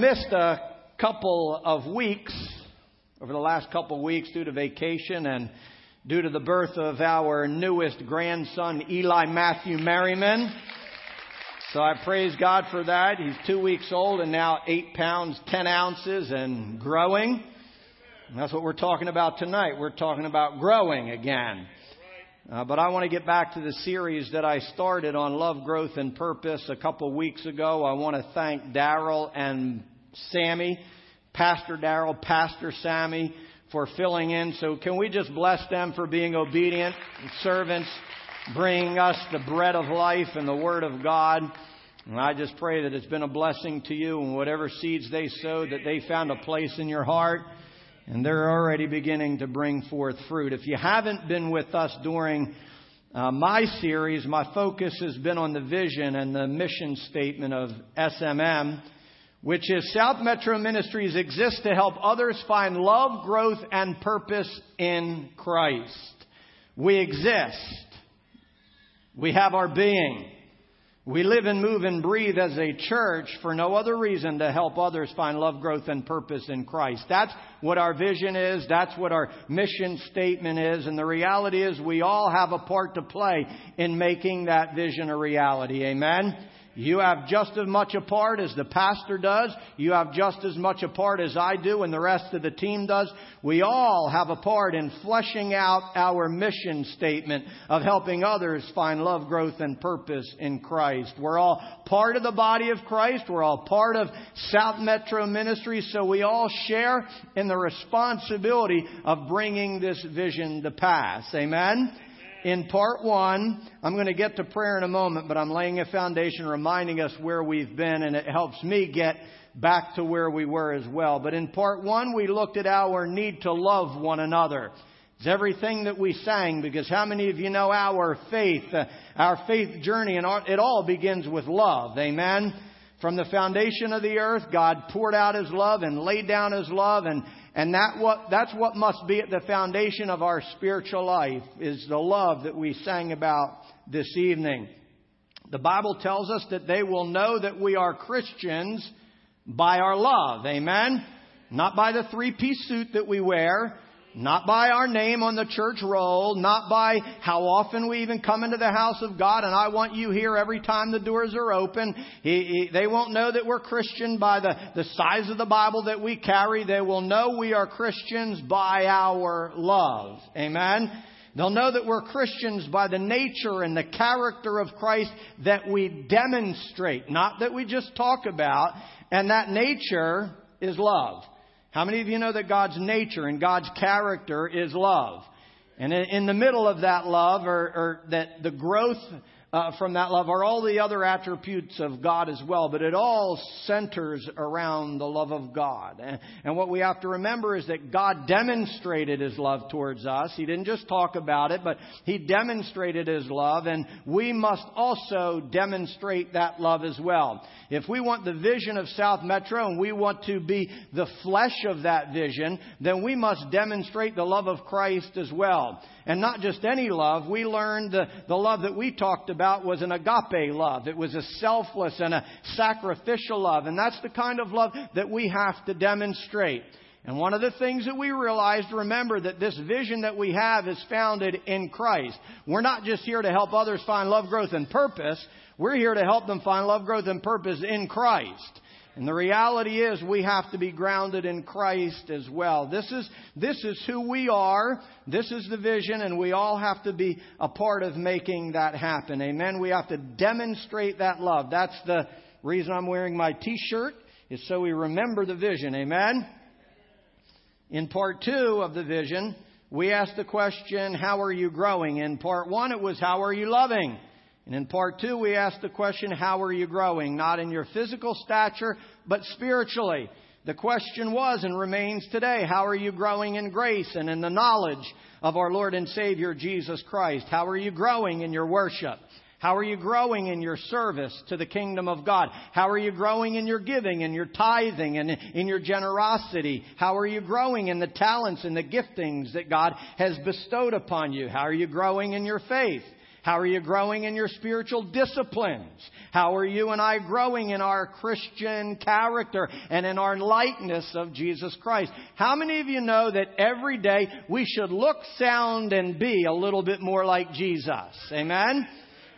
Missed a couple of weeks over the last couple of weeks due to vacation and due to the birth of our newest grandson, Eli Matthew Merriman. So I praise God for that. He's two weeks old and now eight pounds, ten ounces and growing. And that's what we're talking about tonight. We're talking about growing again. Uh, but I want to get back to the series that I started on love, growth, and purpose a couple weeks ago. I want to thank Daryl and Sammy, Pastor Daryl, Pastor Sammy, for filling in. So can we just bless them for being obedient servants, bringing us the bread of life and the Word of God. And I just pray that it's been a blessing to you and whatever seeds they sowed, that they found a place in your heart and they're already beginning to bring forth fruit. If you haven't been with us during uh, my series, my focus has been on the vision and the mission statement of SMM, which is South Metro Ministries exists to help others find love, growth, and purpose in Christ. We exist. We have our being. We live and move and breathe as a church for no other reason to help others find love, growth, and purpose in Christ. That's what our vision is. That's what our mission statement is. And the reality is we all have a part to play in making that vision a reality. Amen? You have just as much a part as the pastor does. You have just as much a part as I do and the rest of the team does. We all have a part in fleshing out our mission statement of helping others find love, growth, and purpose in Christ. We're all part of the body of Christ. We're all part of South Metro Ministry, so we all share in the responsibility of bringing this vision to pass. Amen? In part one. I'm going to get to prayer in a moment, but I'm laying a foundation reminding us where we've been, and it helps me get back to where we were as well. But in part one, we looked at our need to love one another. It's everything that we sang because how many of you know our faith, uh, our faith journey, and it all begins with love. Amen. From the foundation of the earth, God poured out His love and laid down His love and and that what, that's what must be at the foundation of our spiritual life is the love that we sang about this evening. The Bible tells us that they will know that we are Christians by our love. Amen? Not by the three piece suit that we wear, not by our name on the church roll, not by how often we even come into the house of God, and I want you here every time the doors are open. He, he, they won't know that we're Christian by the, the size of the Bible that we carry. They will know we are Christians by our love. Amen? They'll know that we're Christians by the nature and the character of Christ that we demonstrate, not that we just talk about, and that nature is love. How many of you know that God's nature and God's character is love? And in the middle of that love, or, or that the growth uh, from that love are all the other attributes of God as well, but it all centers around the love of God. And, and what we have to remember is that God demonstrated His love towards us. He didn't just talk about it, but He demonstrated His love, and we must also demonstrate that love as well. If we want the vision of South Metro and we want to be the flesh of that vision, then we must demonstrate the love of Christ as well. And not just any love. We learned the, the love that we talked about was an agape love. It was a selfless and a sacrificial love. And that's the kind of love that we have to demonstrate. And one of the things that we realized, remember that this vision that we have is founded in Christ. We're not just here to help others find love, growth, and purpose. We're here to help them find love, growth, and purpose in Christ. And the reality is we have to be grounded in Christ as well. This is, this is who we are. This is the vision and we all have to be a part of making that happen. Amen. We have to demonstrate that love. That's the reason I'm wearing my t-shirt is so we remember the vision. Amen. In part two of the vision, we asked the question, how are you growing? In part one, it was, how are you loving? And in part two, we asked the question, how are you growing? Not in your physical stature, but spiritually. The question was and remains today, how are you growing in grace and in the knowledge of our Lord and Savior Jesus Christ? How are you growing in your worship? How are you growing in your service to the kingdom of God? How are you growing in your giving and your tithing and in your generosity? How are you growing in the talents and the giftings that God has bestowed upon you? How are you growing in your faith? How are you growing in your spiritual disciplines? How are you and I growing in our Christian character and in our likeness of Jesus Christ? How many of you know that every day we should look, sound, and be a little bit more like Jesus? Amen?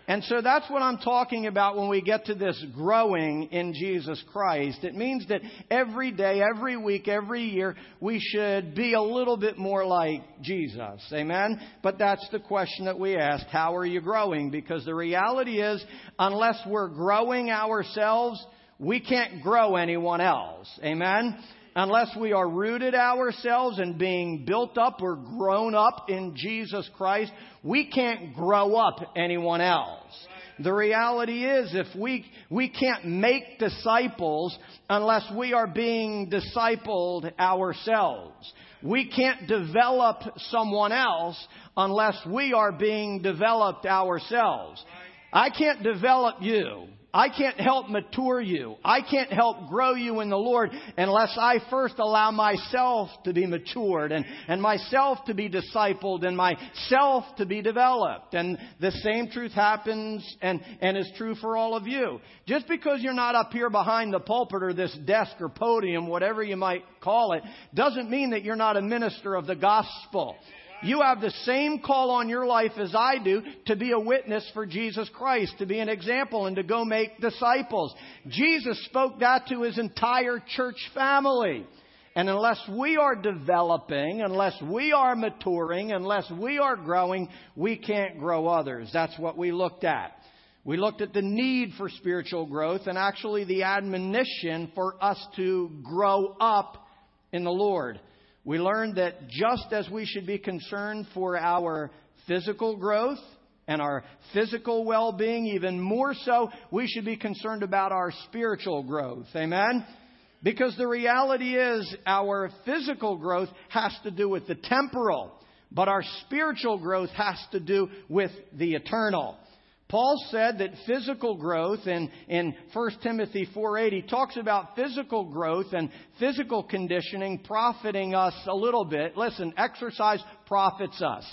And so that's what I'm talking about when we get to this growing in Jesus Christ. It means that every day, every week, every year, we should be a little bit more like Jesus. Amen? But that's the question that we ask. How are you growing? Because the reality is, unless we're growing ourselves, we can't grow anyone else. Amen? Unless we are rooted ourselves and being built up or grown up in Jesus Christ, we can't grow up anyone else. The reality is if we, we can't make disciples unless we are being discipled ourselves. We can't develop someone else unless we are being developed ourselves. I can't develop you. I can't help mature you. I can't help grow you in the Lord unless I first allow myself to be matured and, and myself to be discipled and myself to be developed. And the same truth happens and, and is true for all of you. Just because you're not up here behind the pulpit or this desk or podium, whatever you might call it, doesn't mean that you're not a minister of the gospel. You have the same call on your life as I do to be a witness for Jesus Christ, to be an example and to go make disciples. Jesus spoke that to his entire church family. And unless we are developing, unless we are maturing, unless we are growing, we can't grow others. That's what we looked at. We looked at the need for spiritual growth and actually the admonition for us to grow up in the Lord. We learned that just as we should be concerned for our physical growth and our physical well being, even more so, we should be concerned about our spiritual growth. Amen? Because the reality is, our physical growth has to do with the temporal, but our spiritual growth has to do with the eternal. Paul said that physical growth in, in 1 Timothy 4.8, he talks about physical growth and physical conditioning profiting us a little bit. Listen, exercise profits us.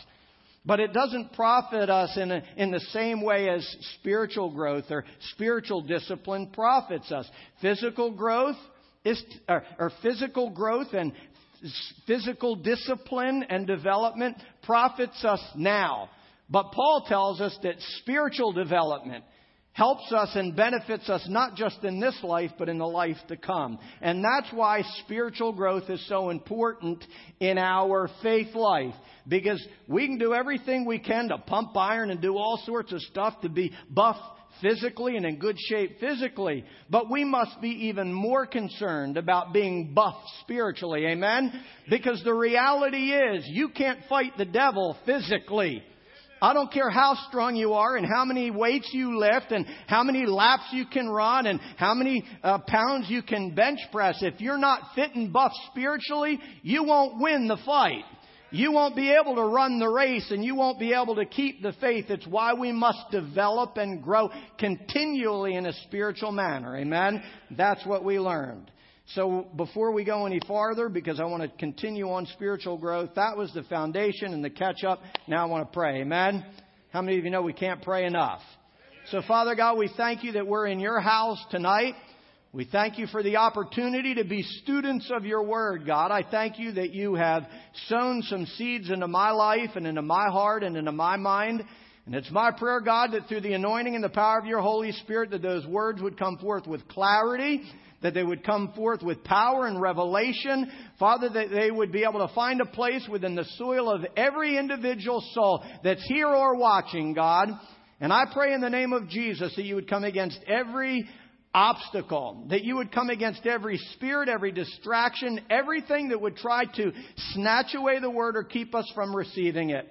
But it doesn't profit us in, a, in the same way as spiritual growth or spiritual discipline profits us. Physical growth is, or, or physical growth and physical discipline and development profits us now. But Paul tells us that spiritual development helps us and benefits us not just in this life, but in the life to come. And that's why spiritual growth is so important in our faith life. Because we can do everything we can to pump iron and do all sorts of stuff to be buff physically and in good shape physically. But we must be even more concerned about being buff spiritually. Amen? Because the reality is you can't fight the devil physically. I don't care how strong you are and how many weights you lift and how many laps you can run and how many uh, pounds you can bench press. If you're not fit and buff spiritually, you won't win the fight. You won't be able to run the race and you won't be able to keep the faith. It's why we must develop and grow continually in a spiritual manner. Amen? That's what we learned. So before we go any farther, because I want to continue on spiritual growth, that was the foundation and the catch up. Now I want to pray. Amen? How many of you know we can't pray enough? So Father God, we thank you that we're in your house tonight. We thank you for the opportunity to be students of your word, God. I thank you that you have sown some seeds into my life and into my heart and into my mind. And it's my prayer, God, that through the anointing and the power of your Holy Spirit, that those words would come forth with clarity that they would come forth with power and revelation. Father, that they would be able to find a place within the soil of every individual soul that's here or watching, God. And I pray in the name of Jesus that you would come against every obstacle, that you would come against every spirit, every distraction, everything that would try to snatch away the word or keep us from receiving it.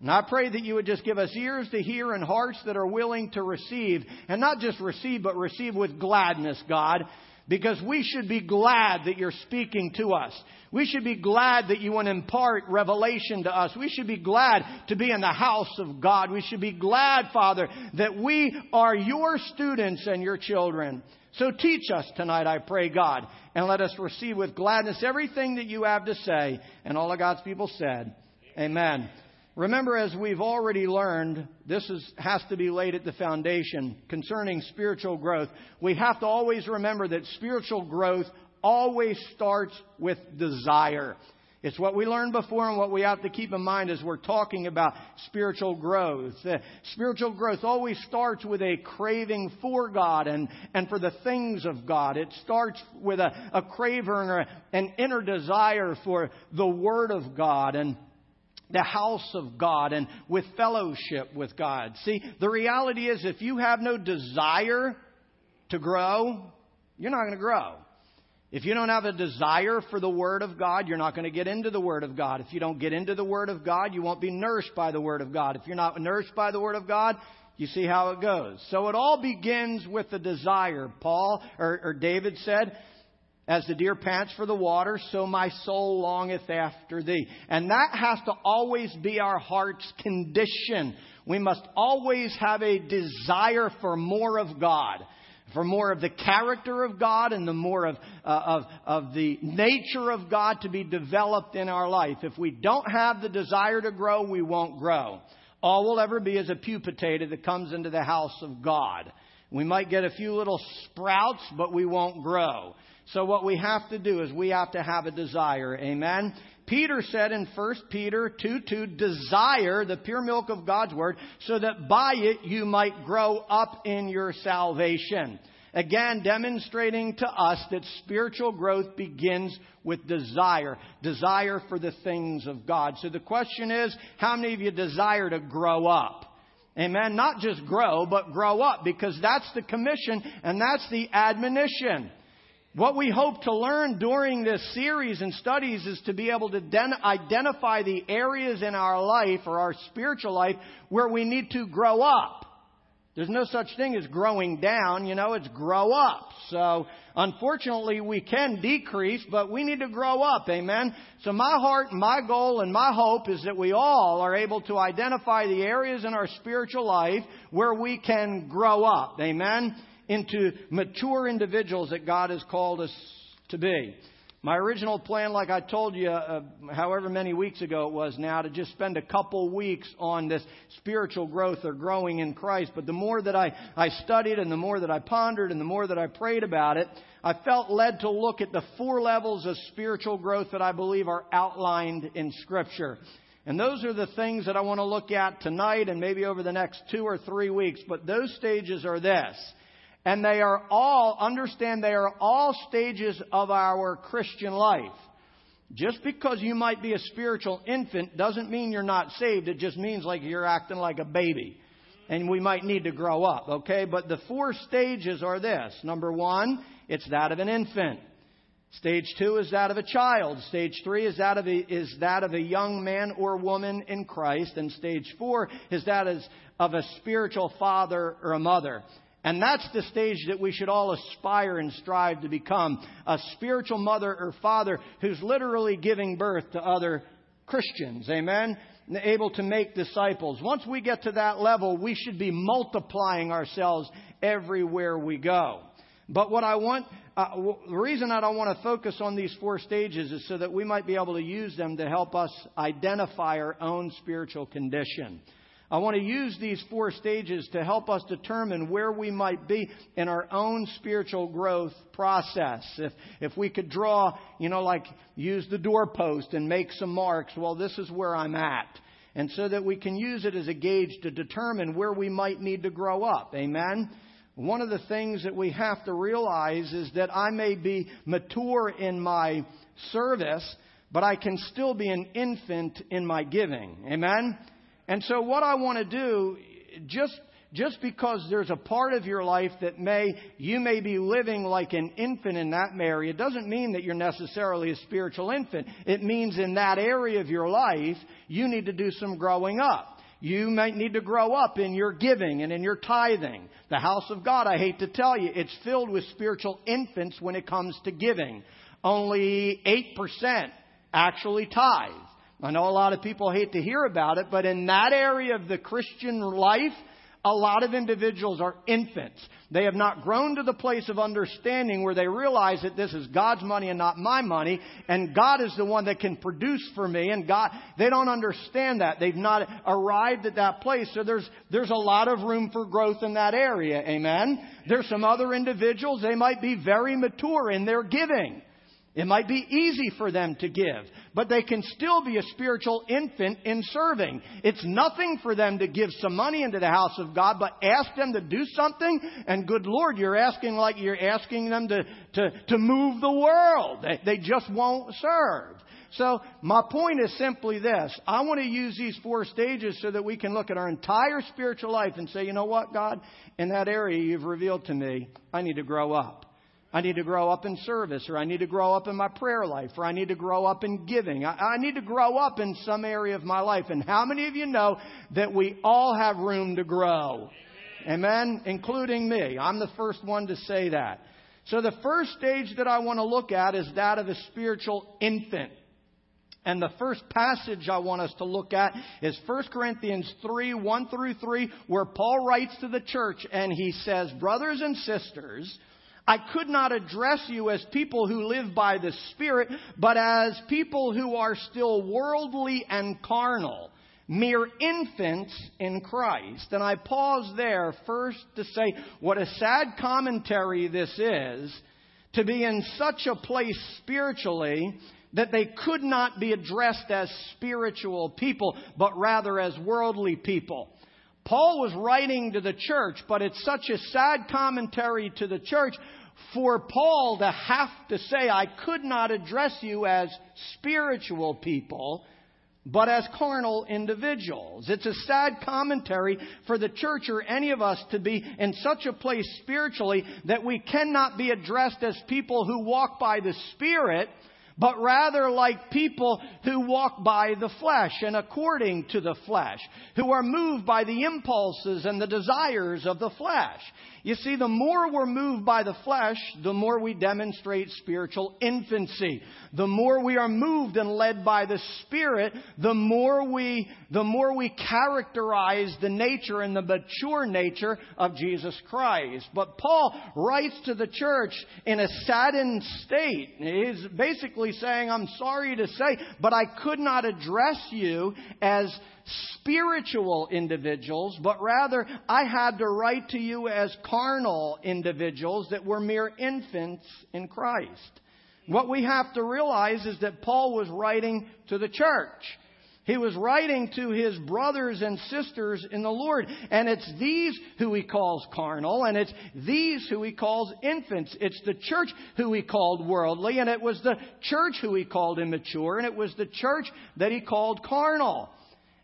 And I pray that you would just give us ears to hear and hearts that are willing to receive. And not just receive, but receive with gladness, God because we should be glad that you're speaking to us. We should be glad that you want to impart revelation to us. We should be glad to be in the house of God. We should be glad, Father, that we are your students and your children. So teach us tonight, I pray, God, and let us receive with gladness everything that you have to say. And all of God's people said, Amen. Remember, as we've already learned, this is, has to be laid at the foundation concerning spiritual growth. We have to always remember that spiritual growth always starts with desire. It's what we learned before and what we have to keep in mind as we're talking about spiritual growth. Uh, spiritual growth always starts with a craving for God and, and for the things of God. It starts with a, a craving or an inner desire for the Word of God and the house of God and with fellowship with God. See, the reality is if you have no desire to grow, you're not going to grow. If you don't have a desire for the Word of God, you're not going to get into the Word of God. If you don't get into the Word of God, you won't be nourished by the Word of God. If you're not nourished by the Word of God, you see how it goes. So it all begins with the desire. Paul, or, or David said, as the deer pants for the water, so my soul longeth after thee. And that has to always be our heart's condition. We must always have a desire for more of God, for more of the character of God and the more of, uh, of, of the nature of God to be developed in our life. If we don't have the desire to grow, we won't grow. All we'll ever be is a pew potato that comes into the house of God. We might get a few little sprouts, but we won't grow. So what we have to do is we have to have a desire. Amen. Peter said in 1 Peter 2 2, desire the pure milk of God's word so that by it you might grow up in your salvation. Again, demonstrating to us that spiritual growth begins with desire. Desire for the things of God. So the question is, how many of you desire to grow up? Amen. Not just grow, but grow up because that's the commission and that's the admonition. What we hope to learn during this series and studies is to be able to den- identify the areas in our life or our spiritual life where we need to grow up. There's no such thing as growing down, you know, it's grow up. So, unfortunately, we can decrease, but we need to grow up, amen? So my heart, my goal, and my hope is that we all are able to identify the areas in our spiritual life where we can grow up, amen? Into mature individuals that God has called us to be. My original plan, like I told you, uh, however many weeks ago it was now, to just spend a couple weeks on this spiritual growth or growing in Christ. But the more that I, I studied and the more that I pondered and the more that I prayed about it, I felt led to look at the four levels of spiritual growth that I believe are outlined in Scripture. And those are the things that I want to look at tonight and maybe over the next two or three weeks. But those stages are this. And they are all, understand, they are all stages of our Christian life. Just because you might be a spiritual infant doesn't mean you're not saved. It just means like you're acting like a baby. And we might need to grow up, okay? But the four stages are this. Number one, it's that of an infant. Stage two is that of a child. Stage three is that of a, is that of a young man or woman in Christ. And stage four is that of a spiritual father or a mother. And that's the stage that we should all aspire and strive to become a spiritual mother or father who's literally giving birth to other Christians. Amen? Able to make disciples. Once we get to that level, we should be multiplying ourselves everywhere we go. But what I want, uh, the reason I don't want to focus on these four stages is so that we might be able to use them to help us identify our own spiritual condition. I want to use these four stages to help us determine where we might be in our own spiritual growth process. If, if we could draw, you know, like use the doorpost and make some marks, well, this is where I'm at. And so that we can use it as a gauge to determine where we might need to grow up. Amen? One of the things that we have to realize is that I may be mature in my service, but I can still be an infant in my giving. Amen? And so what I want to do, just, just because there's a part of your life that may, you may be living like an infant in that area, doesn't mean that you're necessarily a spiritual infant. It means in that area of your life, you need to do some growing up. You might need to grow up in your giving and in your tithing. The house of God, I hate to tell you, it's filled with spiritual infants when it comes to giving. Only 8% actually tithe. I know a lot of people hate to hear about it, but in that area of the Christian life, A lot of individuals are infants. They have not grown to the place of understanding where they realize that this is God's money and not my money, and God is the one that can produce for me, and God, they don't understand that. They've not arrived at that place, so there's, there's a lot of room for growth in that area, amen? There's some other individuals, they might be very mature in their giving. It might be easy for them to give, but they can still be a spiritual infant in serving. It's nothing for them to give some money into the house of God, but ask them to do something, and good Lord, you're asking like you're asking them to, to, to move the world. They, they just won't serve. So my point is simply this. I want to use these four stages so that we can look at our entire spiritual life and say, you know what, God, in that area you've revealed to me, I need to grow up. I need to grow up in service, or I need to grow up in my prayer life, or I need to grow up in giving. I, I, need to grow up in some area of my life. And how many of you know that we all have room to grow? Amen? Including me. I'm the first one to say that. So the first stage that I want to look at is that of a spiritual infant. And the first passage I want us to look at is 1 Corinthians 3, 1 through 3, where Paul writes to the church and he says, Brothers and sisters, I could not address you as people who live by the Spirit, but as people who are still worldly and carnal, mere infants in Christ. And I pause there first to say what a sad commentary this is to be in such a place spiritually that they could not be addressed as spiritual people, but rather as worldly people. Paul was writing to the church, but it's such a sad commentary to the church for Paul to have to say, I could not address you as spiritual people, but as carnal individuals. It's a sad commentary for the church or any of us to be in such a place spiritually that we cannot be addressed as people who walk by the Spirit, but rather like people who walk by the flesh and according to the flesh, who are moved by the impulses and the desires of the flesh. You see, the more we're moved by the flesh, the more we demonstrate spiritual infancy. The more we are moved and led by the Spirit, the more we, the more we characterize the nature and the mature nature of Jesus Christ. But Paul writes to the church in a saddened state. He's basically saying, I'm sorry to say, but I could not address you as spiritual individuals, but rather I had to write to you as carnal individuals that were mere infants in Christ. What we have to realize is that Paul was writing to the church. He was writing to his brothers and sisters in the Lord. And it's these who he calls carnal, and it's these who he calls infants. It's the church who he called worldly, and it was the church who he called immature, and it was the church that he called carnal.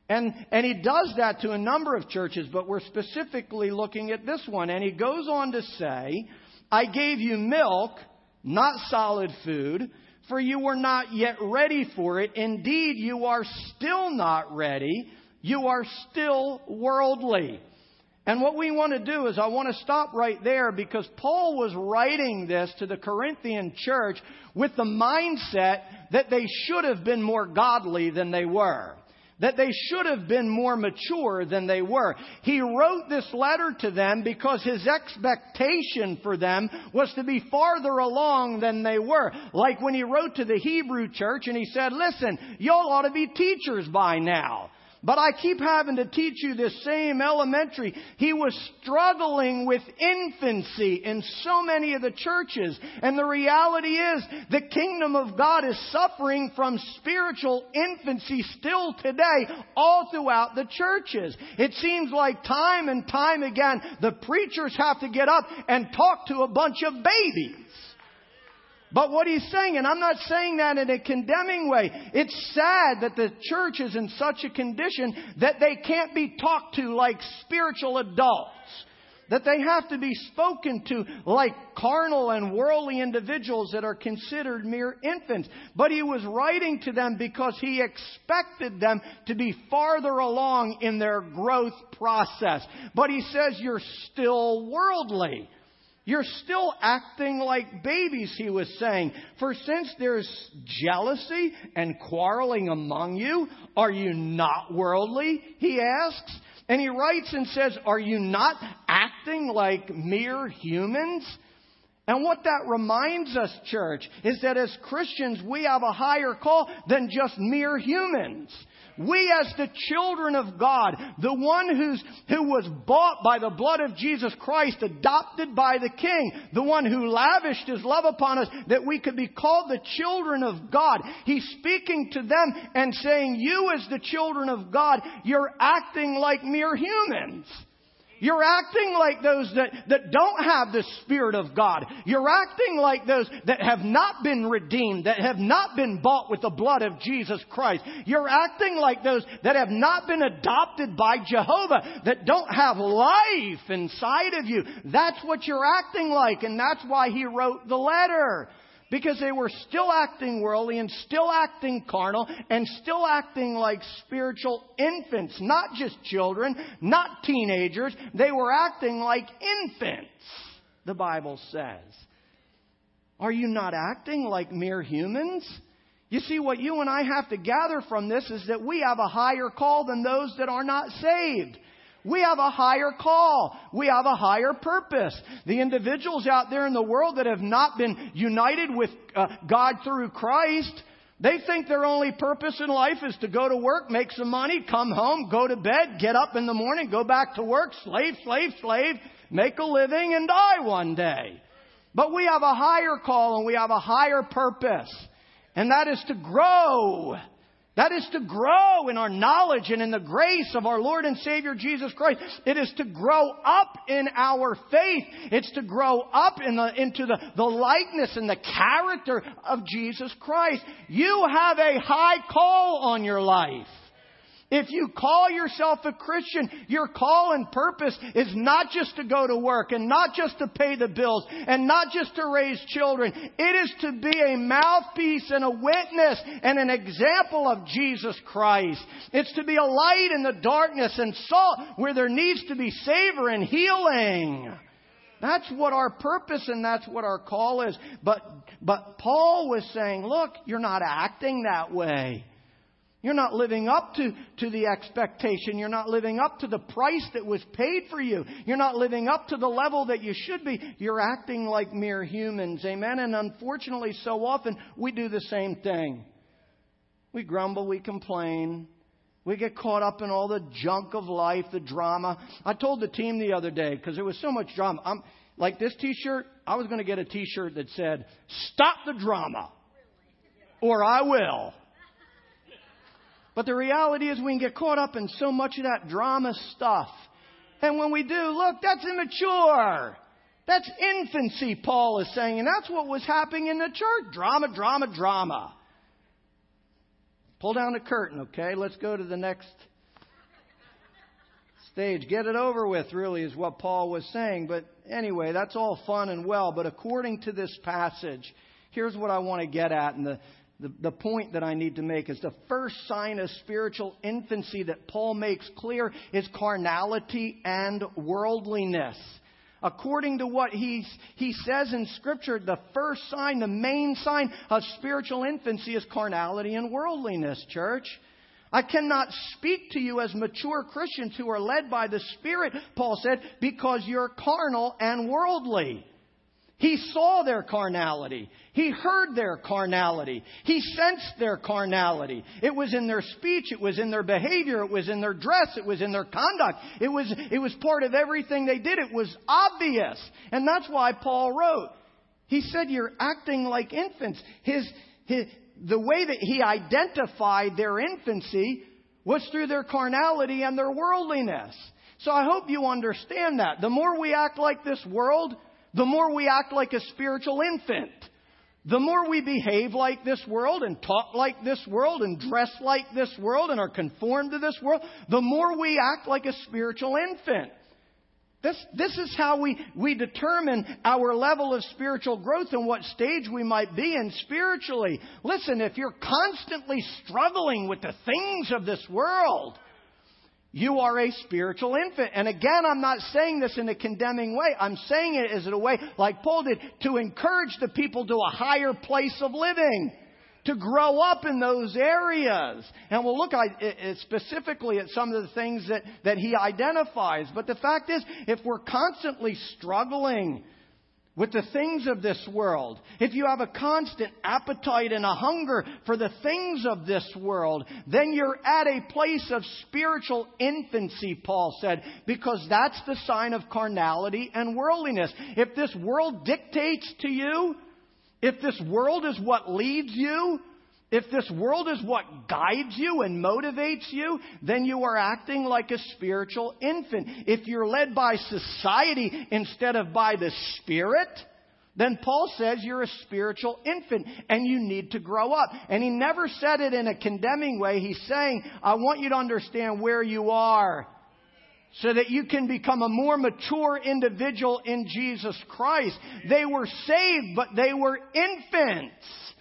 And, and he does that to a number of churches, but we're specifically looking at this one. And he goes on to say, I gave you milk, not solid food, for you were not yet ready for it. Indeed, you are still not ready. You are still worldly. And what we want to do is I want to stop right there because Paul was writing this to the Corinthian church with the mindset that they should have been more godly than they were that they should have been more mature than they were. He wrote this letter to them because his expectation for them was to be farther along than they were. Like when he wrote to the Hebrew church and he said, listen, y'all ought to be teachers by now. But I keep having to teach you this same elementary. He was struggling with infancy in so many of the churches. And the reality is the kingdom of God is suffering from spiritual infancy still today all throughout the churches. It seems like time and time again the preachers have to get up and talk to a bunch of babies. But what he's saying, and I'm not saying that in a condemning way, it's sad that the church is in such a condition that they can't be talked to like spiritual adults. That they have to be spoken to like carnal and worldly individuals that are considered mere infants. But he was writing to them because he expected them to be farther along in their growth process. But he says you're still worldly. You're still acting like babies, he was saying. For since there's jealousy and quarreling among you, are you not worldly? He asks. And he writes and says, Are you not acting like mere humans? And what that reminds us, church, is that as Christians, we have a higher call than just mere humans. We as the children of God, the one who's, who was bought by the blood of Jesus Christ, adopted by the King, the one who lavished his love upon us that we could be called the children of God. He's speaking to them and saying, you as the children of God, you're acting like mere humans. You're acting like those that, that don't have the Spirit of God. You're acting like those that have not been redeemed, that have not been bought with the blood of Jesus Christ. You're acting like those that have not been adopted by Jehovah, that don't have life inside of you. That's what you're acting like, and that's why he wrote the letter because they were still acting worldly and still acting carnal and still acting like spiritual infants, not just children, not teenagers. They were acting like infants, the Bible says. Are you not acting like mere humans? You see, what you and I have to gather from this is that we have a higher call than those that are not saved. We have a higher call. We have a higher purpose. The individuals out there in the world that have not been united with uh, God through Christ, they think their only purpose in life is to go to work, make some money, come home, go to bed, get up in the morning, go back to work, slave, slave, slave, make a living, and die one day. But we have a higher call and we have a higher purpose. And that is to grow that is to grow in our knowledge and in the grace of our Lord and Savior Jesus Christ. It is to grow up in our faith. It's to grow up in the, into the, the likeness and the character of Jesus Christ. You have a high call on your life. If you call yourself a Christian, your call and purpose is not just to go to work and not just to pay the bills and not just to raise children. It is to be a mouthpiece and a witness and an example of Jesus Christ. It's to be a light in the darkness and salt where there needs to be savor and healing. That's what our purpose and that's what our call is. But, but Paul was saying, look, you're not acting that way. You're not living up to, to the expectation. You're not living up to the price that was paid for you. You're not living up to the level that you should be. You're acting like mere humans. Amen. And unfortunately, so often we do the same thing. We grumble, we complain. We get caught up in all the junk of life, the drama. I told the team the other day, because there was so much drama. I'm, like this t shirt, I was going to get a t shirt that said, Stop the drama, or I will. But the reality is we can get caught up in so much of that drama stuff. And when we do, look, that's immature. That's infancy, Paul is saying. And that's what was happening in the church. Drama, drama, drama. Pull down the curtain, okay? Let's go to the next stage. Get it over with, really, is what Paul was saying. But anyway, that's all fun and well. But according to this passage, here's what I want to get at. And the, the, the point that I need to make is the first sign of spiritual infancy that Paul makes clear is carnality and worldliness. According to what he, he says in Scripture, the first sign, the main sign of spiritual infancy is carnality and worldliness, church. I cannot speak to you as mature Christians who are led by the Spirit, Paul said, because you're carnal and worldly. He saw their carnality. He heard their carnality. He sensed their carnality. It was in their speech. It was in their behavior. It was in their dress. It was in their conduct. It was, it was part of everything they did. It was obvious. And that's why Paul wrote. He said, You're acting like infants. His, his, the way that he identified their infancy was through their carnality and their worldliness. So I hope you understand that. The more we act like this world, the more we act like a spiritual infant. The more we behave like this world and talk like this world and dress like this world and are conformed to this world, the more we act like a spiritual infant. This, this is how we, we determine our level of spiritual growth and what stage we might be in spiritually. Listen, if you're constantly struggling with the things of this world, you are a spiritual infant. And again, I'm not saying this in a condemning way. I'm saying it as a way, like Paul did, to encourage the people to a higher place of living. to grow up in those areas. And we'll look at, specifically at some of the things that, that he identifies. But the fact is, if we're constantly struggling with the things of this world, if you have a constant appetite and a hunger for the things of this world, then you're at a place of spiritual infancy, Paul said, because that's the sign of carnality and worldliness. If this world dictates to you, if this world is what leads you, if this world is what guides you and motivates you, then you are acting like a spiritual infant. If you're led by society instead of by the Spirit, then Paul says you're a spiritual infant and you need to grow up. And he never said it in a condemning way. He's saying, I want you to understand where you are so that you can become a more mature individual in Jesus Christ. They were saved, but they were infants.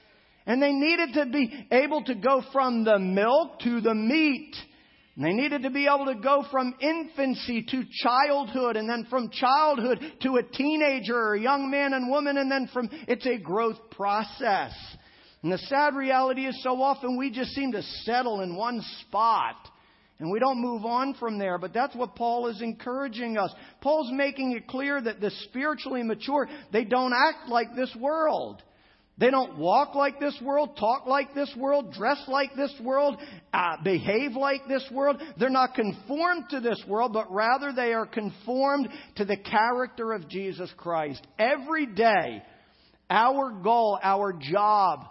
And they needed to be able to go from the milk to the meat. And they needed to be able to go from infancy to childhood and then from childhood to a teenager or a young man and woman and then from, it's a growth process. And the sad reality is so often we just seem to settle in one spot and we don't move on from there. But that's what Paul is encouraging us. Paul's making it clear that the spiritually mature, they don't act like this world. They don't walk like this world, talk like this world, dress like this world, uh, behave like this world. They're not conformed to this world, but rather they are conformed to the character of Jesus Christ. Every day, our goal, our job,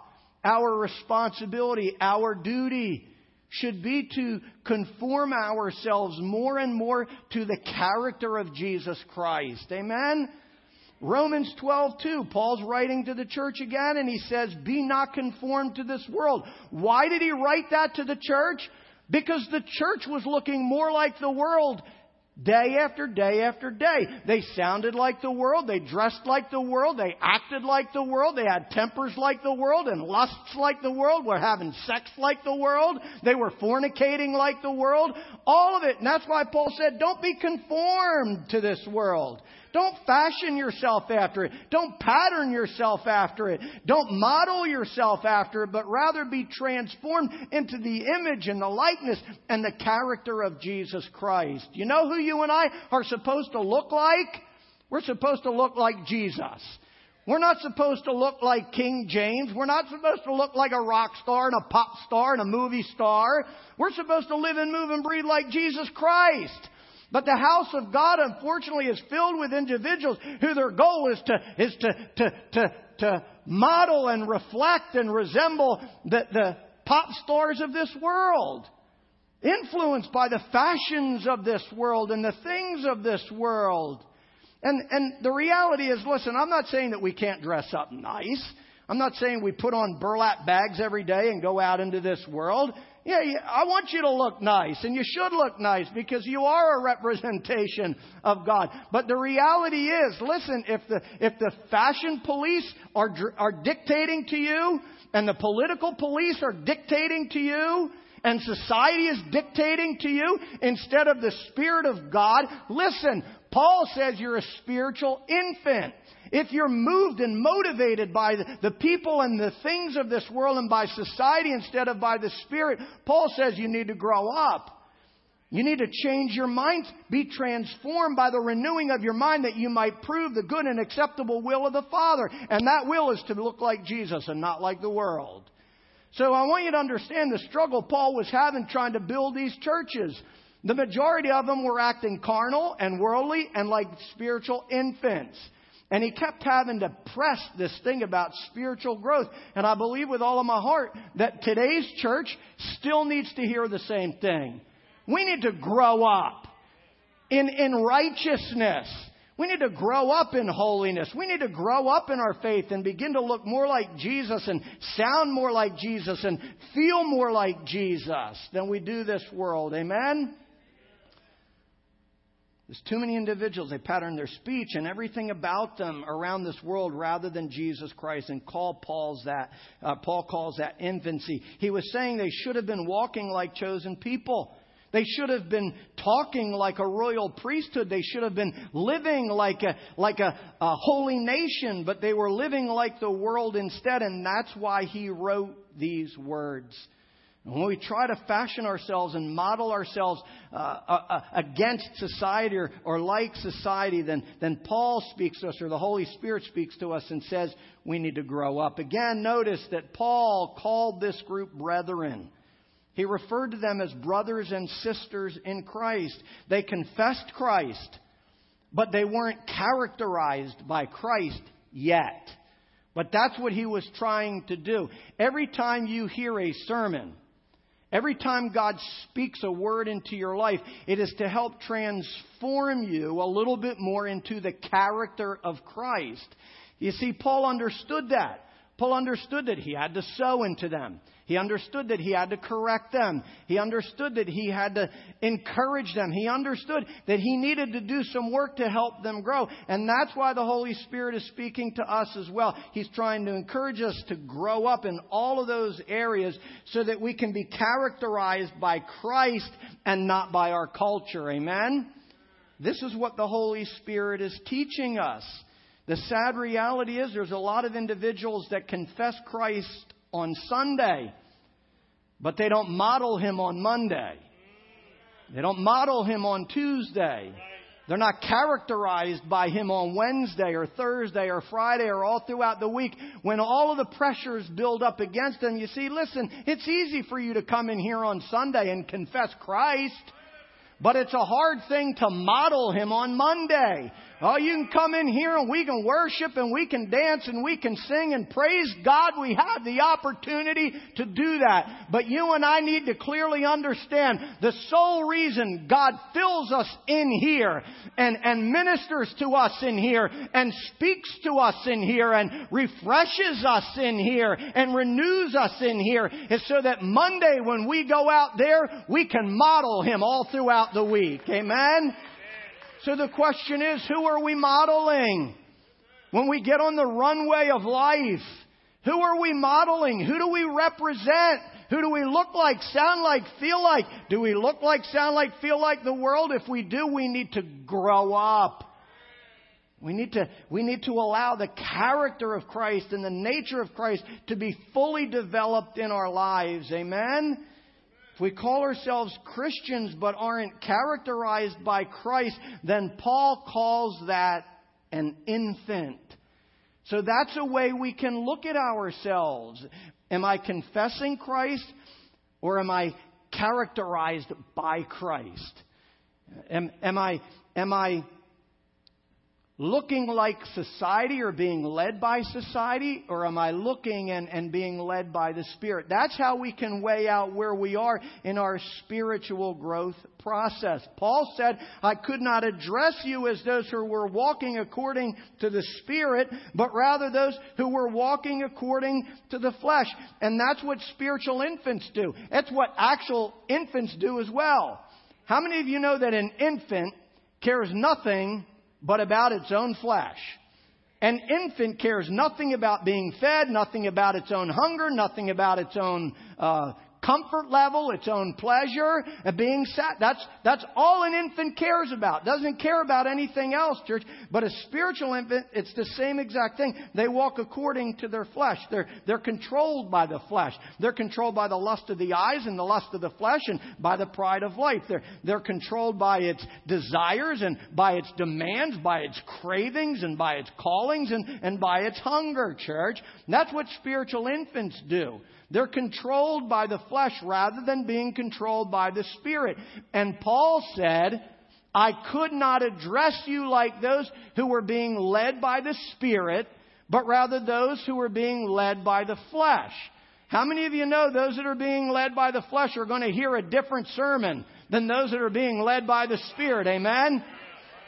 our responsibility, our duty should be to conform ourselves more and more to the character of Jesus Christ. Amen? Romans 12, 2, Paul's writing to the church again and he says, Be not conformed to this world. Why did he write that to the church? Because the church was looking more like the world day after day after day. They sounded like the world, they dressed like the world, they acted like the world, they had tempers like the world and lusts like the world, were having sex like the world, they were fornicating like the world, all of it. And that's why Paul said, Don't be conformed to this world. Don't fashion yourself after it. Don't pattern yourself after it. Don't model yourself after it, but rather be transformed into the image and the likeness and the character of Jesus Christ. You know who you and I are supposed to look like? We're supposed to look like Jesus. We're not supposed to look like King James. We're not supposed to look like a rock star and a pop star and a movie star. We're supposed to live and move and breathe like Jesus Christ. But the house of God, unfortunately, is filled with individuals who their goal is to, is to, to, to, to model and reflect and resemble the, the pop stars of this world. Influenced by the fashions of this world and the things of this world. And, and the reality is, listen, I'm not saying that we can't dress up nice. I'm not saying we put on burlap bags every day and go out into this world. Yeah, I want you to look nice, and you should look nice because you are a representation of God. But the reality is, listen, if the, if the fashion police are, are dictating to you, and the political police are dictating to you, and society is dictating to you instead of the Spirit of God, listen, Paul says you're a spiritual infant. If you're moved and motivated by the people and the things of this world and by society instead of by the Spirit, Paul says you need to grow up. You need to change your mind, be transformed by the renewing of your mind that you might prove the good and acceptable will of the Father. And that will is to look like Jesus and not like the world. So I want you to understand the struggle Paul was having trying to build these churches. The majority of them were acting carnal and worldly and like spiritual infants. And he kept having to press this thing about spiritual growth. And I believe with all of my heart that today's church still needs to hear the same thing. We need to grow up in, in righteousness. We need to grow up in holiness. We need to grow up in our faith and begin to look more like Jesus and sound more like Jesus and feel more like Jesus than we do this world. Amen? There's too many individuals. They pattern their speech and everything about them around this world rather than Jesus Christ. And call Paul's that, uh, Paul calls that infancy. He was saying they should have been walking like chosen people. They should have been talking like a royal priesthood. They should have been living like a, like a, a holy nation, but they were living like the world instead, and that's why he wrote these words. When we try to fashion ourselves and model ourselves uh, uh, uh, against society or, or like society, then, then Paul speaks to us or the Holy Spirit speaks to us and says we need to grow up. Again, notice that Paul called this group brethren. He referred to them as brothers and sisters in Christ. They confessed Christ, but they weren't characterized by Christ yet. But that's what he was trying to do. Every time you hear a sermon, every time God speaks a word into your life, it is to help transform you a little bit more into the character of Christ. You see, Paul understood that. Paul understood that he had to sow into them. He understood that he had to correct them. He understood that he had to encourage them. He understood that he needed to do some work to help them grow. And that's why the Holy Spirit is speaking to us as well. He's trying to encourage us to grow up in all of those areas so that we can be characterized by Christ and not by our culture. Amen? This is what the Holy Spirit is teaching us. The sad reality is there's a lot of individuals that confess Christ on Sunday, but they don't model him on Monday. They don't model him on Tuesday. They're not characterized by him on Wednesday or Thursday or Friday or all throughout the week when all of the pressures build up against them. You see, listen, it's easy for you to come in here on Sunday and confess Christ. But it's a hard thing to model him on Monday. Oh, you can come in here and we can worship and we can dance and we can sing and praise God. We have the opportunity to do that. But you and I need to clearly understand the sole reason God fills us in here and, and ministers to us in here and speaks to us in here and refreshes us in here and renews us in here is so that Monday when we go out there, we can model Him all throughout the week. Amen? So the question is, who are we modeling? When we get on the runway of life, who are we modeling? Who do we represent? Who do we look like, sound like, feel like? Do we look like, sound like, feel like the world? If we do, we need to grow up. We need to, we need to allow the character of Christ and the nature of Christ to be fully developed in our lives. Amen? If we call ourselves Christians but aren't characterized by Christ, then Paul calls that an infant. So that's a way we can look at ourselves. Am I confessing Christ or am I characterized by Christ? Am, am I, am I looking like society or being led by society, or am I looking and, and being led by the Spirit? That's how we can weigh out where we are in our spiritual growth process. Paul said, I could not address you as those who were walking according to the Spirit, but rather those who were walking according to the flesh. And that's what spiritual infants do. That's what actual infants do as well. How many of you know that an infant cares nothing but about its own flesh. An infant cares nothing about being fed, nothing about its own hunger, nothing about its own uh, comfort level, its own pleasure, and being sat. That's, that's all an infant cares about. Doesn't care about anything else, church. But a spiritual infant, it's the same exact thing. They walk according to their flesh. They're, they're controlled by the flesh. They're controlled by the lust of the eyes and the lust of the flesh and by the pride of life. They're, they're controlled by its desires and by its demands, by its cravings and by its callings and, and by its hunger, church. And that's what spiritual infants do. They're controlled by the flesh rather than being controlled by the Spirit. And Paul said, I could not address you like those who were being led by the Spirit, but rather those who were being led by the flesh. How many of you know those that are being led by the flesh are going to hear a different sermon than those that are being led by the Spirit? Amen?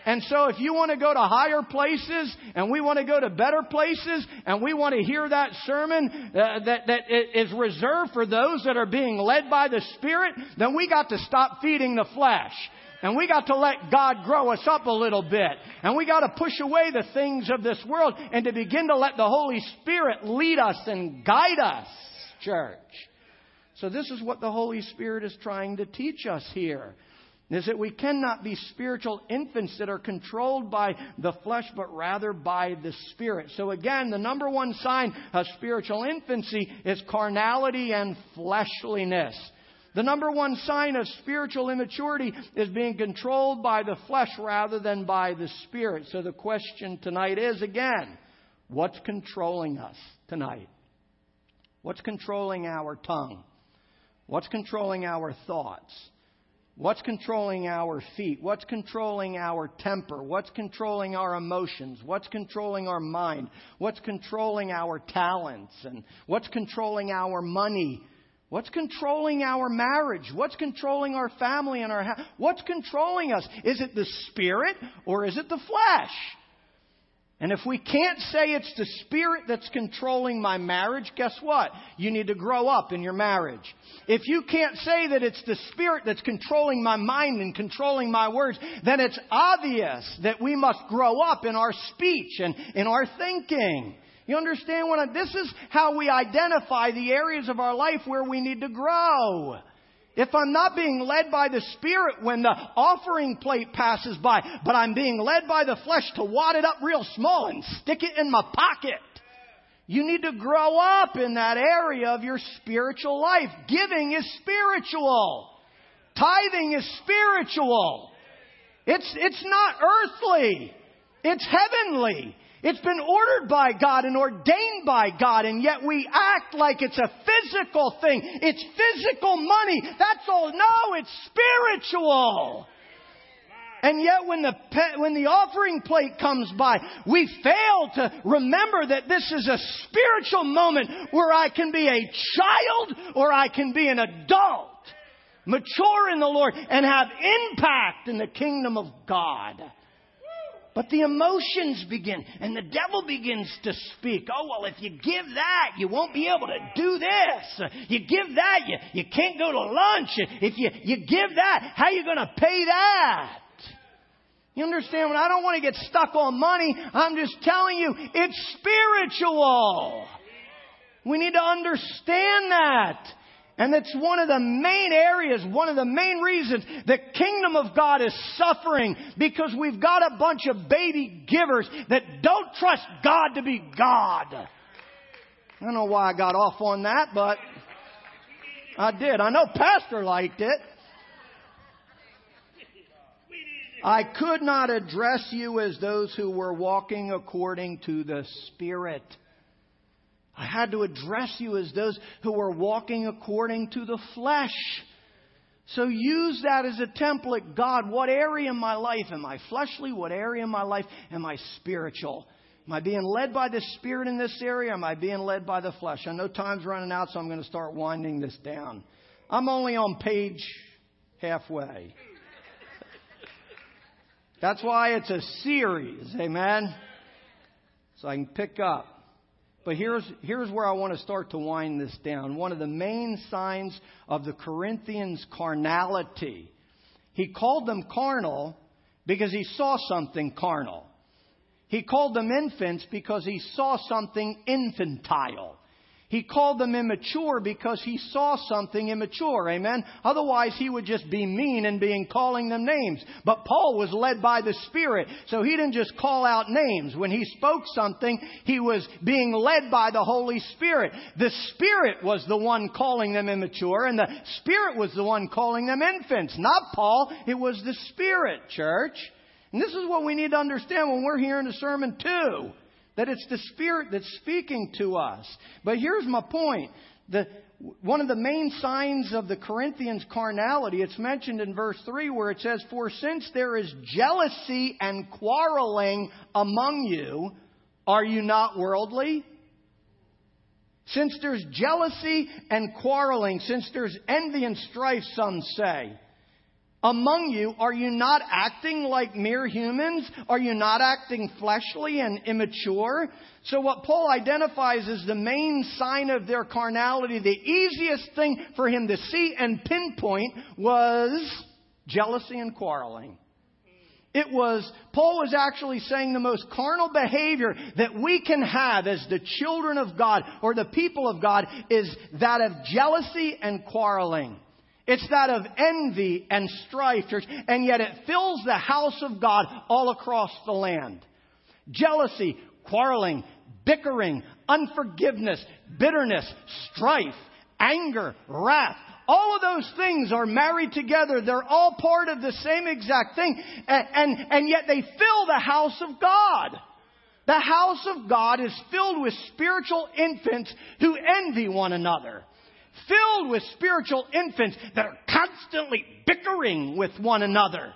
And so if you want to go to higher places and we want to go to better places and we want to hear that sermon uh, that, that is reserved for those that are being led by the Spirit, then we got to stop feeding the flesh. And we got to let God grow us up a little bit. And we got to push away the things of this world and to begin to let the Holy Spirit lead us and guide us, church. So, this is what the Holy Spirit is trying to teach us here. Is that we cannot be spiritual infants that are controlled by the flesh, but rather by the Spirit. So again, the number one sign of spiritual infancy is carnality and fleshliness. The number one sign of spiritual immaturity is being controlled by the flesh rather than by the Spirit. So the question tonight is again, what's controlling us tonight? What's controlling our tongue? What's controlling our thoughts? What's controlling our feet? What's controlling our temper? What's controlling our emotions? What's controlling our mind? What's controlling our talents? And what's controlling our money? What's controlling our marriage? What's controlling our family and our house? What's controlling us? Is it the spirit or is it the flesh? And if we can't say it's the spirit that's controlling my marriage, guess what? You need to grow up in your marriage. If you can't say that it's the spirit that's controlling my mind and controlling my words, then it's obvious that we must grow up in our speech and in our thinking. You understand what I, this is how we identify the areas of our life where we need to grow. If I'm not being led by the Spirit when the offering plate passes by, but I'm being led by the flesh to wad it up real small and stick it in my pocket. You need to grow up in that area of your spiritual life. Giving is spiritual. Tithing is spiritual. It's, it's not earthly. It's heavenly. It's been ordered by God and ordained by God, and yet we act like it's a physical thing. It's physical money. That's all. No, it's spiritual. And yet when the, when the offering plate comes by, we fail to remember that this is a spiritual moment where I can be a child or I can be an adult, mature in the Lord, and have impact in the kingdom of God. But the emotions begin, and the devil begins to speak. Oh, well, if you give that, you won't be able to do this. You give that, you, you can't go to lunch. If you, you give that, how are you going to pay that? You understand I don't want to get stuck on money, I'm just telling you, it's spiritual. We need to understand that. And it's one of the main areas, one of the main reasons the kingdom of God is suffering because we've got a bunch of baby givers that don't trust God to be God. I don't know why I got off on that, but I did. I know Pastor liked it. I could not address you as those who were walking according to the Spirit. I had to address you as those who were walking according to the flesh. So use that as a template. God, what area in my life am I fleshly? What area in my life am I spiritual? Am I being led by the Spirit in this area? Am I being led by the flesh? I know time's running out, so I'm going to start winding this down. I'm only on page halfway. That's why it's a series, amen? So I can pick up. But here's, here's where I want to start to wind this down. One of the main signs of the Corinthians' carnality. He called them carnal because he saw something carnal. He called them infants because he saw something infantile. He called them immature because he saw something immature. Amen. Otherwise, he would just be mean and being calling them names. But Paul was led by the Spirit, so he didn't just call out names. When he spoke something, he was being led by the Holy Spirit. The Spirit was the one calling them immature, and the Spirit was the one calling them infants. Not Paul. It was the Spirit, church. And this is what we need to understand when we're hearing a sermon too. That it's the Spirit that's speaking to us. But here's my point. The, one of the main signs of the Corinthians' carnality, it's mentioned in verse 3 where it says, For since there is jealousy and quarreling among you, are you not worldly? Since there's jealousy and quarreling, since there's envy and strife, some say, among you, are you not acting like mere humans? Are you not acting fleshly and immature? So what Paul identifies as the main sign of their carnality, the easiest thing for him to see and pinpoint was jealousy and quarreling. It was, Paul was actually saying the most carnal behavior that we can have as the children of God or the people of God is that of jealousy and quarreling. It's that of envy and strife, church, and yet it fills the house of God all across the land. Jealousy, quarreling, bickering, unforgiveness, bitterness, strife, anger, wrath, all of those things are married together. They're all part of the same exact thing. And, and, and, yet they fill the house of God. The house of God is filled with spiritual infants who envy one another. Filled with spiritual infants that are constantly bickering with one another.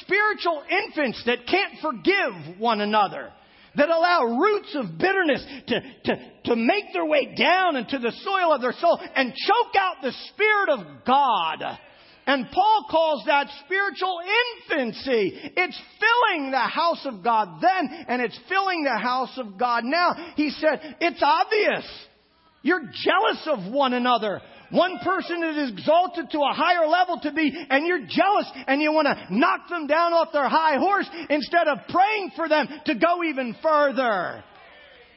Spiritual infants that can't forgive one another that allow roots of bitterness to, to, to make their way down into the soil of their soul and choke out the Spirit of God. And Paul calls that spiritual infancy. It's filling the house of God then, and it's filling the house of God now. He said, it's obvious. You're jealous of one another. One person is exalted to a higher level to be, and you're jealous and you want to knock them down off their high horse instead of praying for them to go even further.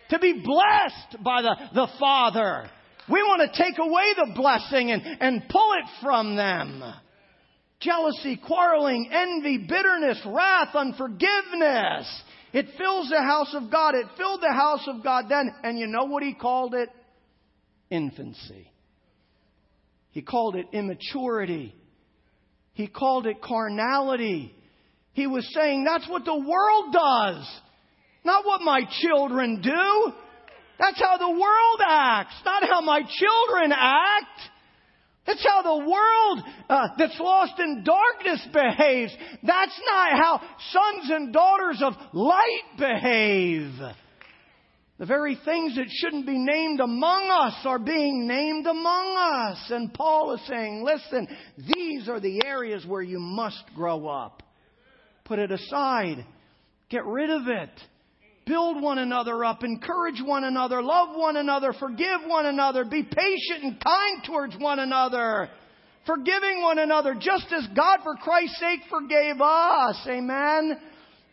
To be blessed by the, the Father. We want to take away the blessing and, and pull it from them. Jealousy, quarreling, envy, bitterness, wrath, unforgiveness. It fills the house of God. It filled the house of God then. And you know what he called it? Infancy. He called it immaturity. He called it carnality. He was saying that's what the world does, not what my children do. That's how the world acts, not how my children act. That's how the world uh, that's lost in darkness behaves. That's not how sons and daughters of light behave. The very things that shouldn't be named among us are being named among us. And Paul is saying, listen, these are the areas where you must grow up. Put it aside. Get rid of it. Build one another up. Encourage one another. Love one another. Forgive one another. Be patient and kind towards one another. Forgiving one another just as God for Christ's sake forgave us. Amen.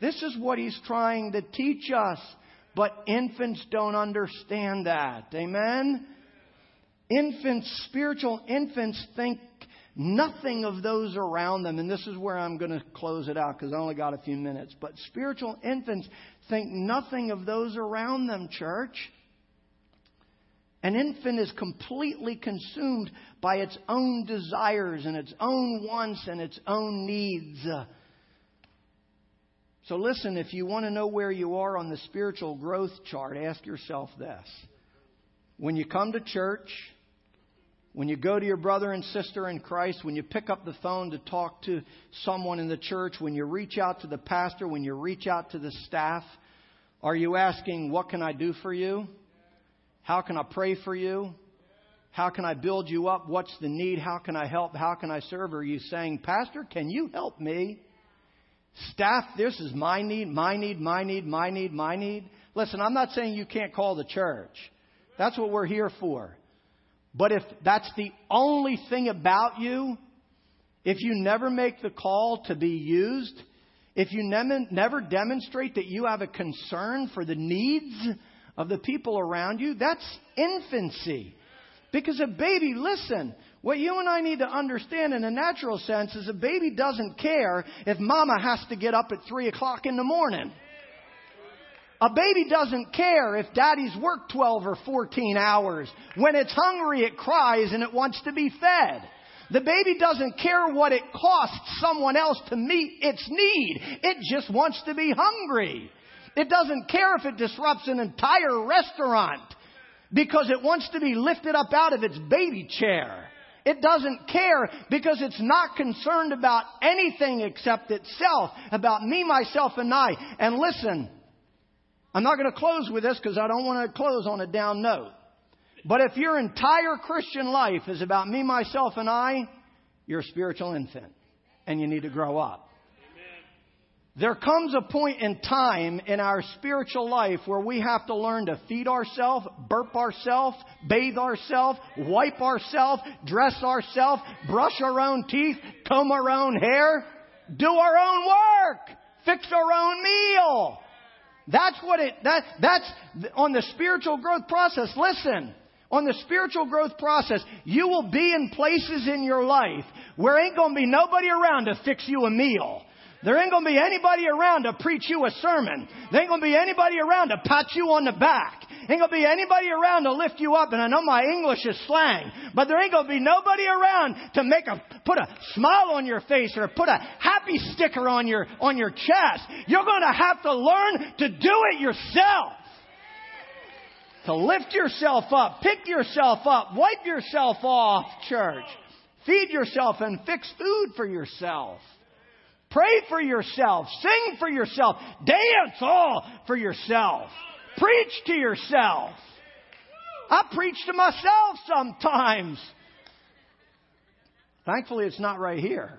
This is what he's trying to teach us. But infants don't understand that. Amen? Infants, spiritual infants, think nothing of those around them. And this is where I'm going to close it out because I only got a few minutes. But spiritual infants think nothing of those around them, church. An infant is completely consumed by its own desires and its own wants and its own needs. So, listen, if you want to know where you are on the spiritual growth chart, ask yourself this. When you come to church, when you go to your brother and sister in Christ, when you pick up the phone to talk to someone in the church, when you reach out to the pastor, when you reach out to the staff, are you asking, What can I do for you? How can I pray for you? How can I build you up? What's the need? How can I help? How can I serve? are you saying, Pastor, can you help me? Staff, this is my need, my need, my need, my need, my need. Listen, I'm not saying you can't call the church. That's what we're here for. But if that's the only thing about you, if you never make the call to be used, if you never demonstrate that you have a concern for the needs of the people around you, that's infancy. Because a baby, listen, what you and I need to understand in a natural sense is a baby doesn't care if mama has to get up at 3 o'clock in the morning. A baby doesn't care if daddy's worked 12 or 14 hours. When it's hungry, it cries and it wants to be fed. The baby doesn't care what it costs someone else to meet its need. It just wants to be hungry. It doesn't care if it disrupts an entire restaurant because it wants to be lifted up out of its baby chair. It doesn't care because it's not concerned about anything except itself, about me, myself, and I. And listen, I'm not going to close with this because I don't want to close on a down note. But if your entire Christian life is about me, myself, and I, you're a spiritual infant and you need to grow up. There comes a point in time in our spiritual life where we have to learn to feed ourselves, burp ourselves, bathe ourselves, wipe ourselves, dress ourselves, brush our own teeth, comb our own hair, do our own work. fix our own meal. That's what it, that, that's on the spiritual growth process. Listen, on the spiritual growth process, you will be in places in your life where ain't gonna be nobody around to fix you a meal. There ain't gonna be anybody around to preach you a sermon. There ain't gonna be anybody around to pat you on the back. Ain't gonna be anybody around to lift you up. And I know my English is slang, but there ain't gonna be nobody around to make a, put a smile on your face or put a happy sticker on your, on your chest. You're gonna have to learn to do it yourself. To lift yourself up, pick yourself up, wipe yourself off, church. Feed yourself and fix food for yourself. Pray for yourself. Sing for yourself. Dance all for yourself. Preach to yourself. I preach to myself sometimes. Thankfully, it's not right here.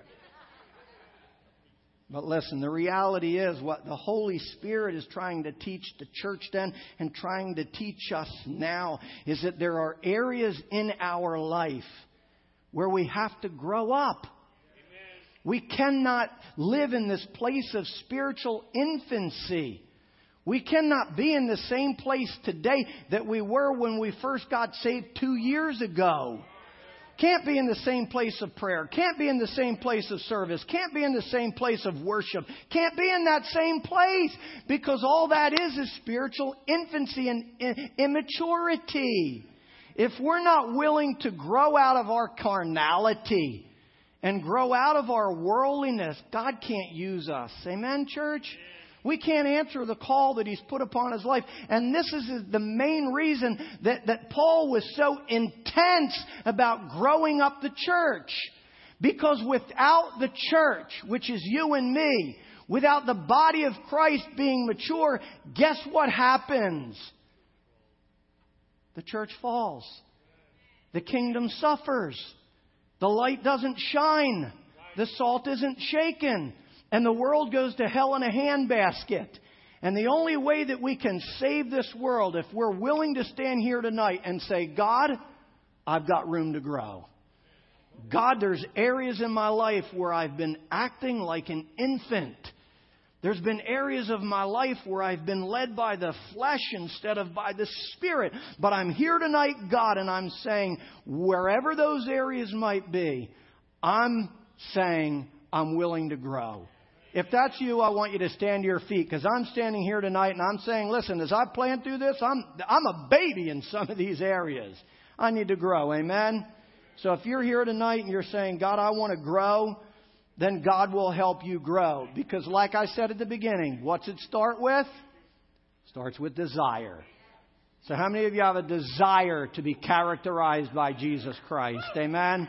But listen, the reality is what the Holy Spirit is trying to teach the church then and trying to teach us now is that there are areas in our life where we have to grow up. We cannot live in this place of spiritual infancy. We cannot be in the same place today that we were when we first got saved two years ago. Can't be in the same place of prayer. Can't be in the same place of service. Can't be in the same place of worship. Can't be in that same place because all that is is spiritual infancy and immaturity. If we're not willing to grow out of our carnality, and grow out of our worldliness, God can't use us. Amen, church? We can't answer the call that He's put upon His life. And this is the main reason that, that Paul was so intense about growing up the church. Because without the church, which is you and me, without the body of Christ being mature, guess what happens? The church falls. The kingdom suffers. The light doesn't shine. The salt isn't shaken. And the world goes to hell in a handbasket. And the only way that we can save this world, if we're willing to stand here tonight and say, God, I've got room to grow. God, there's areas in my life where I've been acting like an infant. There's been areas of my life where I've been led by the flesh instead of by the Spirit. But I'm here tonight, God, and I'm saying, wherever those areas might be, I'm saying I'm willing to grow. If that's you, I want you to stand to your feet because I'm standing here tonight and I'm saying, listen, as I plan through this, I'm, I'm a baby in some of these areas. I need to grow. Amen? So if you're here tonight and you're saying, God, I want to grow, then God will help you grow. Because, like I said at the beginning, what's it start with? Starts with desire. So, how many of you have a desire to be characterized by Jesus Christ? Amen.